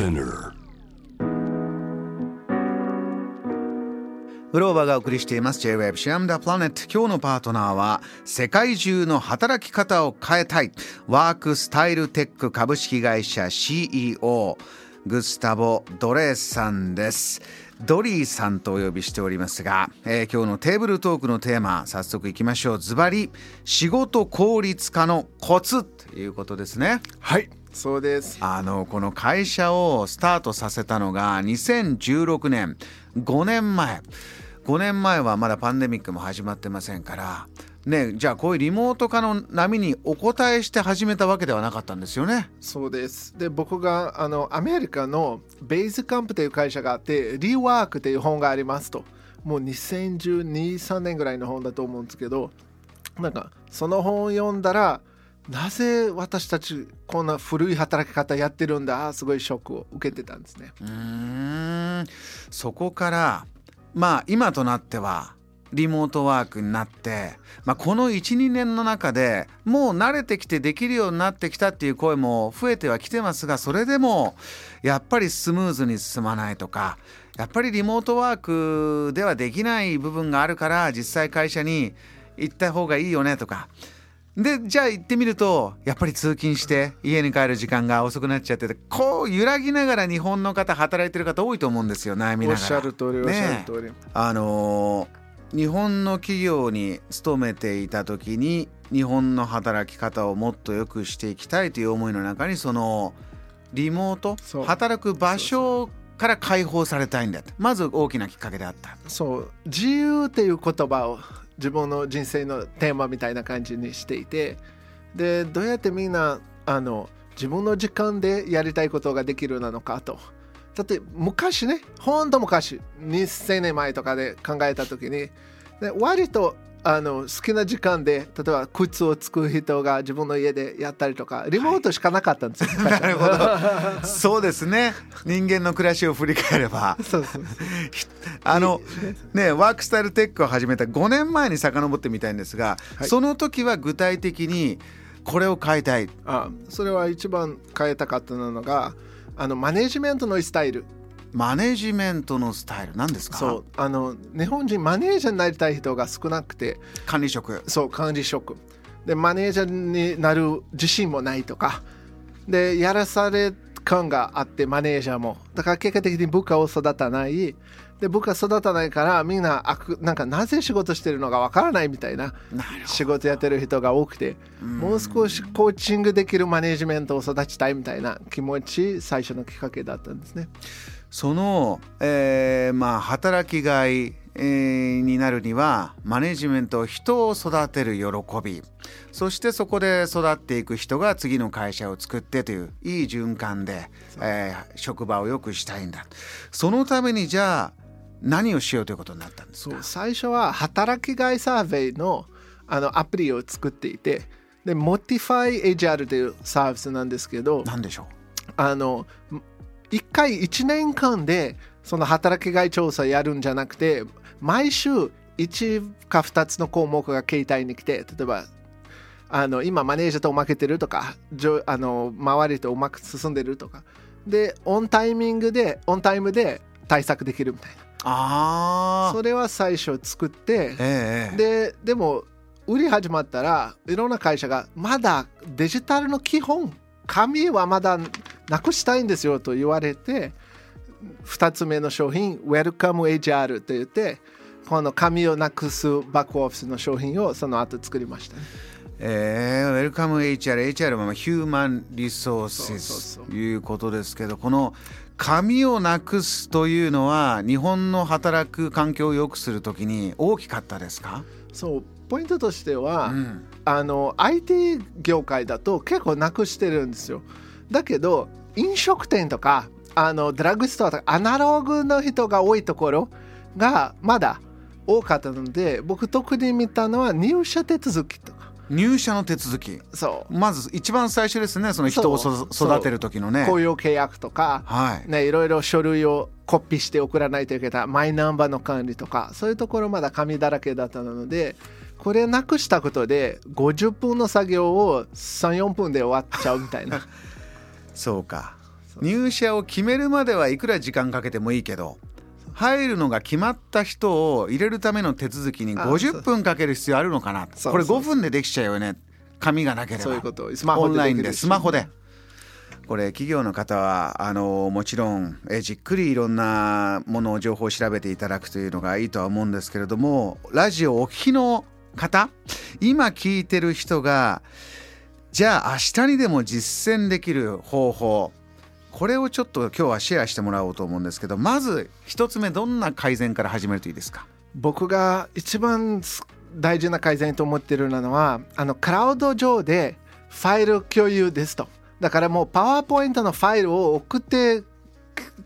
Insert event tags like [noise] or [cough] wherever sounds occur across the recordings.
Spinner. グローバーがお送りしています。J-Web シアムダプラネット今日のパートナーは世界中の働き方を変えたい。ワークスタイルテック株式会社 CEO グスタボ・ドレースさんです。ドリーさんとお呼びしておりますが、えー今日のテーブルトークのテーマ早速いきましょう。ズバリ仕事効率化のコツということですね。はいそうです。あのこの会社をスタートさせたのが2016年。5年前。5年前はまだパンデミックも始まってませんから。ねじゃあこういうリモート化の波にお答えして始めたわけではなかったんですよね。そうです。で僕があのアメリカのベイズカンプという会社があってリワークという本がありますと。もう2012,3年ぐらいの本だと思うんですけどなんかその本を読んだらなぜ私たちこんな古い働き方やってるんだ？すごいショックを受けてたんですね。うん。そこからまあ今となってはリモートワークになって、まあ、この12年の中でもう慣れてきてできるようになってきたっていう声も増えてはきてますがそれでもやっぱりスムーズに進まないとかやっぱりリモートワークではできない部分があるから実際会社に行った方がいいよねとかでじゃあ行ってみるとやっぱり通勤して家に帰る時間が遅くなっちゃっててこう揺らぎながら日本の方働いてる方多いと思うんですよ悩みながら。おっしゃる通りおっしゃる通り、あのー日本の企業に勤めていた時に日本の働き方をもっと良くしていきたいという思いの中にそのリモート働く場所から解放されたいんだまず大きなきっかけであった。そう。自由っていう言葉を自分の人生のテーマみたいな感じにしていてでどうやってみんなあの自分の時間でやりたいことができるなのかと。だって昔ねほんと昔2000年前とかで考えた時にで割とあの好きな時間で例えば靴を作る人が自分の家でやったりとかリモートしかなかったんですよ、なるほど。[laughs] そうですね。人間の暮らしを振り返れば。あのねワークスタイルテックを始めた5年前に遡ってみたいんですが、はい。その時は具体的にこれを変えたい。あそれは一番変えたかったのがあのマネジメントのスタイルマネジメントのスタイル。何ですか？そうあの日本人マネージャーになりたい人が少なくて。管理職。そう管理職。でマネージャーになる自信もないとか。でやらされ感があってマネージャーも。だから結果的に部下を育たない。で部下育たないからみんな悪なんかなぜ仕事してるのかわからないみたいな仕事やってる人が多くて。もう少しコーチングできるマネジメントを育ちたいみたいな気持ち最初のきっかけだったんですね。その、えーまあ働きがい、えーになるにはマネジメント人を育てる喜び。そしてそこで育っていく人が次の会社を作ってといういい循環で、えー職場を良くしたいんだ。そのためにじゃあ何をしようということになったんですか？そう最初は働きがいサーベイのあのアプリを作っていてで Motify HR というサービスなんですけど何でしょあの1回1年間でその働きがい調査やるんじゃなくて毎週1か2つの項目が携帯に来て例えばあの今マネージャーと負けてるとかあの周りとうまく進んでるとか。でオンタイミングでオンタイムで対策できるみたいな。あそれは最初作ってええ。ででも売り始まったらいろんな会社がまだデジタルの基本紙はまだなくしたいんですよと言われて2つ目の商品 WelcomeHR と言ってこの紙をなくすバックオフィスの商品をその後作りました。ね。えー、ウェルカム HR、HR はまあヒューマンリソースということですけど、この紙をなくすというのは、日本の働く環境を良くするときに大きかったですか、そうポイントとしては、うん。あの IT 業界だと結構なくしてるんですよ。だけど飲食店とかあのドラッグストアとかアナログの人が多いところがまだ多かったので僕特に見たのは入社手続きとか。入社の手続き、そう。まず一番最初ですね、その人を育てる時のね。雇用契約とか、はい、ね、いろいろ書類をコピーして送らないといけない。マイナンバーの管理とかそういうところまだ紙だらけだったのでこれなくしたことで50分の作業を34分で終わっちゃうみたいな [laughs] そうか。入社を決めるまではいくら時間かけてもいいけど入るのが決まった人を入れるための手続きにあ50分かける必要あるのかなこれそうそう5分でできちゃうよね。紙がなければ。そういうことスマホオンラインでスマホでこれ企業の方はあのもちろんえじっくりいろんなものを情報を調べていただくというのがいいとは思うんですけれどもラジオお聞きの方今聞いてる人がじゃあ明日にでも実践できる方法これをちょっと今日はシェアしてもらおうと思うんですけどまず一つ目どんな改善から始めるといいですか？僕が一番大事な改善と思ってるのはあのクラウド上でファイル共有ですと。だからもうパワーポイントのファイルを送って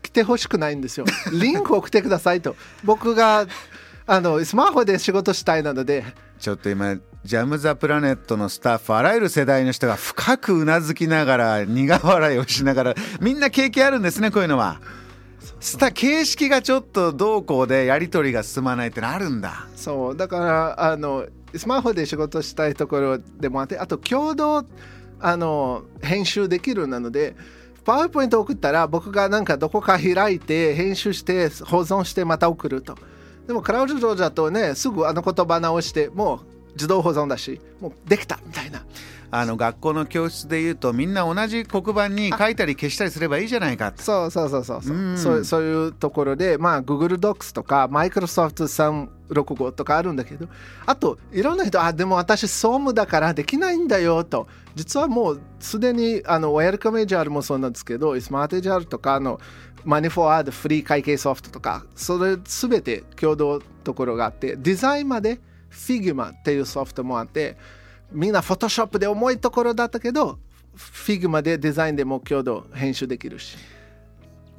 きてほしくないんですよ。[laughs] リンク送ってくださいと。僕があのスマホで仕事したいなので。ちょっと今ジャム・ザ・プラネットのスタッフあらゆる世代の人が深くうなずきながら苦笑いをしながらみんな経験あるんですねこういうのは。スタ形式がちょっとどうこうでやり取りが進まないってのあるんだ。そうだからあのスマホで仕事したいところでもあってあと共同あの編集できるなのでパワーポイント送ったら僕がなんかどこか開いて編集して保存してまた送るとでもクラウド上だとねすぐあの言葉直してもう自動保存だしもうできたみたいな。あの学校の教室でいうとみんな同じ黒板に書いたり消したりすればいいじゃないか。そうそうそうそうそう,、うん。そうそういうところでまあ Google Docs とか Microsoft 365とかあるんだけどあといろんな人あでも私総務だからできないんだよと。実はもうすでにあの Welcome HR もそうなんですけど Smart HR とかあの Money for Ad フリー会計ソフトとかそれすべて共同ところがあってデザインまで Figma っていうソフトもあってみんな Photoshop で重いところだったけど Figma でデザインでも共同編集できるし。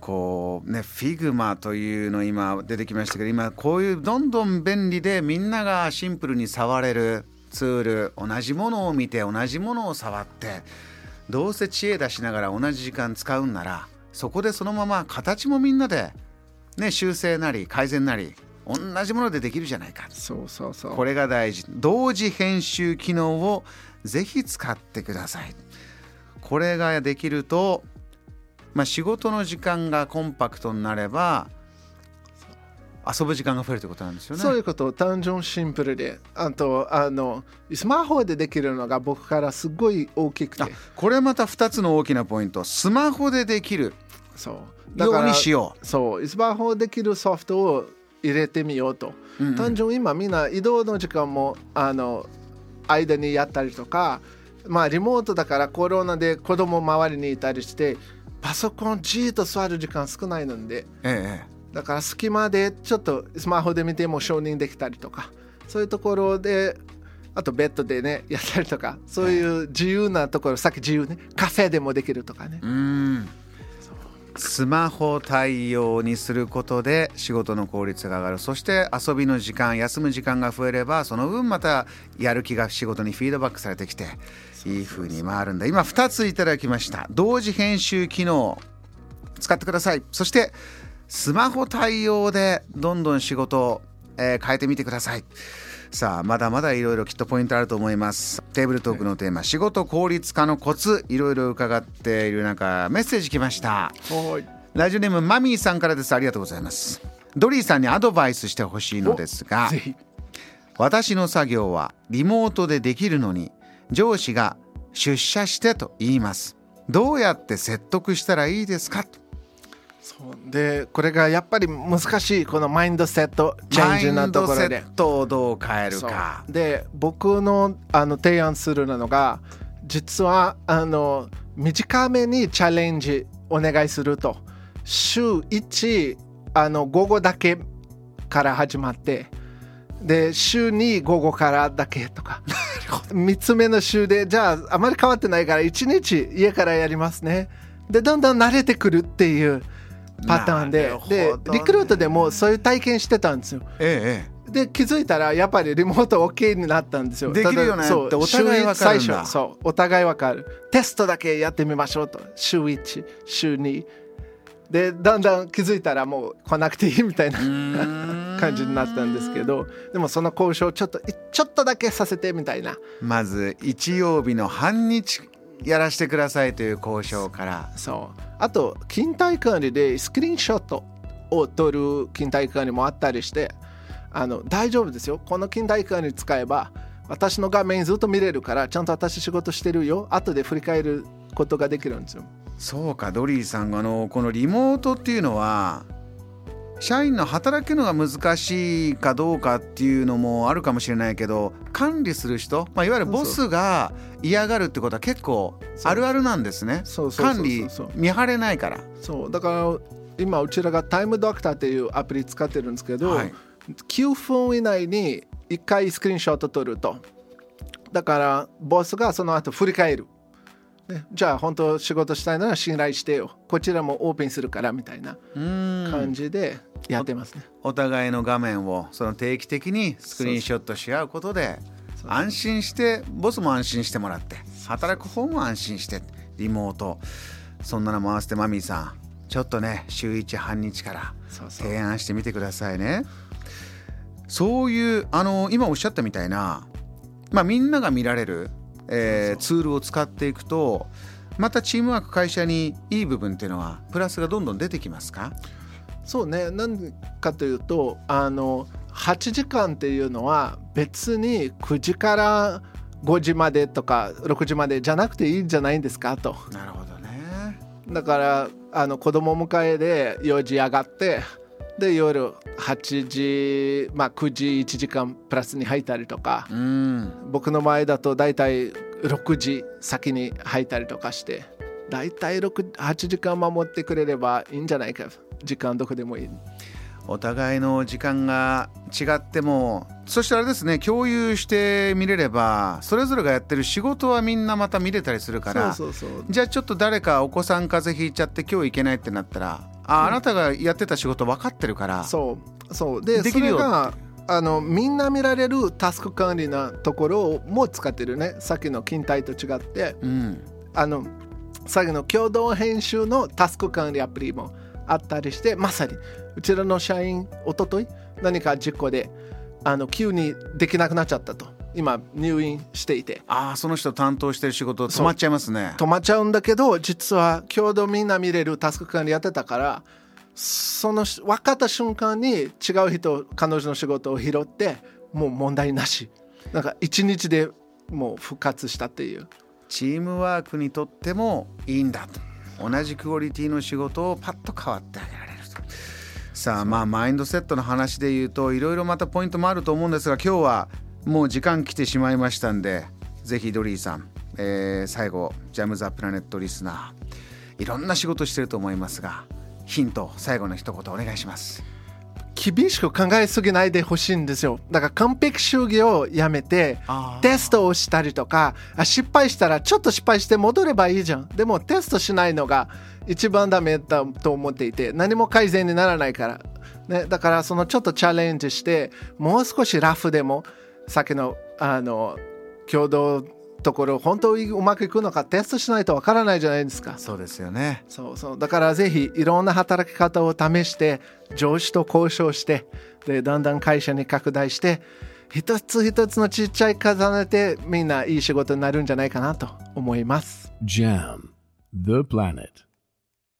こうね Figma というの今出てきましたけど今こういうどんどん便利でみんながシンプルに触れるツール同じものを見て同じものを触ってどうせ知恵出しながら同じ時間使うんならそこでそのまま形もみんなで、ね、修正なり改善なり同じものでできるじゃないか。そうそうそう。これが大事。同時編集機能をぜひ使ってください。これができると、まあ、仕事の時間がコンパクトになれば遊ぶ時間が増えるということなんですよね。そういうこと。単純シンプルで。あとあのスマホでできるのが僕からすごい大きくて。あこれまた2つの大きなポイント。スマホでできる。そう。ようにしよそう。スマホできるソフトを入れてみようと、うんうん。単純今みんな移動の時間もあの間にやったりとかまあリモートだからコロナで子供周りにいたりしてパソコンじーっと座る時間少ないのでうええ。だから隙間でちょっとスマホで見ても承認できたりとかそういうところであとベッドでねやったりとかそういう自由なところさっき自由ねカフェでもできるとかね。うんスマホ対応にすることで仕事の効率が上がる。そして遊びの時間休む時間が増えればその分またやる気が仕事にフィードバックされてきていい風に回るんだ。今2ついただきました。同時編集機能使ってください。そしてスマホ対応でどんどん仕事を、えー変えてみてください。さあまだまだいろいろきっとポイントあると思います。テーブルトークのテーマ仕事効率化のコツいろいろ伺っている中メッセージ来ました。はい。ラジオネームマミーさんからです。ありがとうございます。ドリーさんにアドバイスしてほしいのですが私の作業はリモートでできるのに上司が出社してと言います。どうやって説得したらいいですか？とそう。でこれがやっぱり難しいこのマインドセットチェンジなところで。マインドセットをどう変えるか。で僕のあの提案するのが実はあの短めにチャレンジお願いすると。週1あの午後だけから始まって。で週2午後からだけとか。3つ目の週でじゃああまり変わってないから1日家からやりますね。でだんだん慣れてくるっていうパターンで。ね。でリクルートでもそういう体験してたんですよ。ええで気づいたらやっぱりリモート OK になったんですよ。できるよねってお互いわかるんだ。そうお互いわかる。テストだけやってみましょうと。週1週2でだんだん気づいたらもう来なくていいみたいな感じになったんですけど。でもその交渉ちょっとちょっとだけさせてみたいな。まず日曜日の半日やらせてくださいという交渉から。そう。あと勤怠管理でスクリーンショットを撮る勤怠管理もあったりしてあの大丈夫ですよ。この勤怠管理使えば私の画面ずっと見れるからちゃんと私仕事してるよ。後で振り返ることができるんですよ。そうかドリーさん。あのこのリモートっていうのは社員の働くのが難しいかどうかっていうのもあるかもしれないけど管理する人、まあ、いわゆるボスが嫌がるってことは結構あるあるなんですね。管理見張れないから。そう。だから今うちらがタイムドクターっていうアプリ使ってるんですけど、はい、9分以内に1回スクリーンショット撮ると。だからボスがその後振り返るね、じゃあ本当仕事したいなら信頼してよ。こちらもオープンするからみたいな感じでやってますね。お互いの画面をその定期的にスクリーンショットし合うことで安心してボスも安心してもらって働く方も安心してリモート。そんなの回してマミーさん。ちょっとね週1半日から提案してみてくださいね。そういうあの今おっしゃったみたいなまあみんなが見られるえー、ツールを使っていくとまたチームワーク会社にいい部分っていうのはプラスがどんどん出てきますか？そうね。何かというとあの8時間っていうのは別に9時から5時までとか6時までじゃなくていいんじゃないんですか？と。なるほどね。だからあの子供迎えで4時上がってで夜8時、まあ、9時1時間プラスに入ったりとか、うん、僕の前だと大体6時先に入ったりとかして大体8時間守ってくれればいいんじゃないか。時間どこでもいい。お互いの時間が違ってもそしてあれですね共有して見れればそれぞれがやってる仕事はみんなまた見れたりするからじゃあちょっと誰かお子さん風邪ひいちゃって今日行けないってなったらああなたがやってた仕事分かってるから。そうそう。でできるよ。それがあのみんな見られるタスク管理なところも使ってるね。さっきの勤怠と違って、うん、あのさっきの共同編集のタスク管理アプリもあったりしてまさにうちらの社員おととい何か事故であの急にできなくなっちゃったと今入院していて。ああその人担当してる仕事止まっちゃいますね。止まっちゃうんだけど実は共同みんな見れるタスク管理やってたからその分かった瞬間に違う人彼女の仕事を拾ってもう問題なし。なんか一日でもう復活したっていう。チームワークにとってもいいんだと。同じクオリティの仕事をパッと変わってあげられると。さあまあマインドセットの話で言うといろいろまたポイントもあると思うんですが今日はもう時間来てしまいましたんでぜひドリーさん、えー、最後ジャム・ザ・プラネットリスナーいろんな仕事してると思いますがヒント最後の一言お願いします。厳しく考えすぎないでほしいんですよ。だから完璧主義をやめてテストをしたりとか失敗したらちょっと失敗して戻ればいいじゃん。でもテストしないのが一番ダメだと思っていて何も改善にならないから、ね、だからそのちょっとチャレンジしてもう少しラフでもさっきのあの共同ところ本当にうまくいくのかテストしないとわからないじゃないですか。そうですよね。そうそう。だからぜひいろんな働き方を試して上司と交渉してでだんだん会社に拡大して一つ一つのちっちゃい重ねてみんないい仕事になるんじゃないかなと思います。JAM The Planet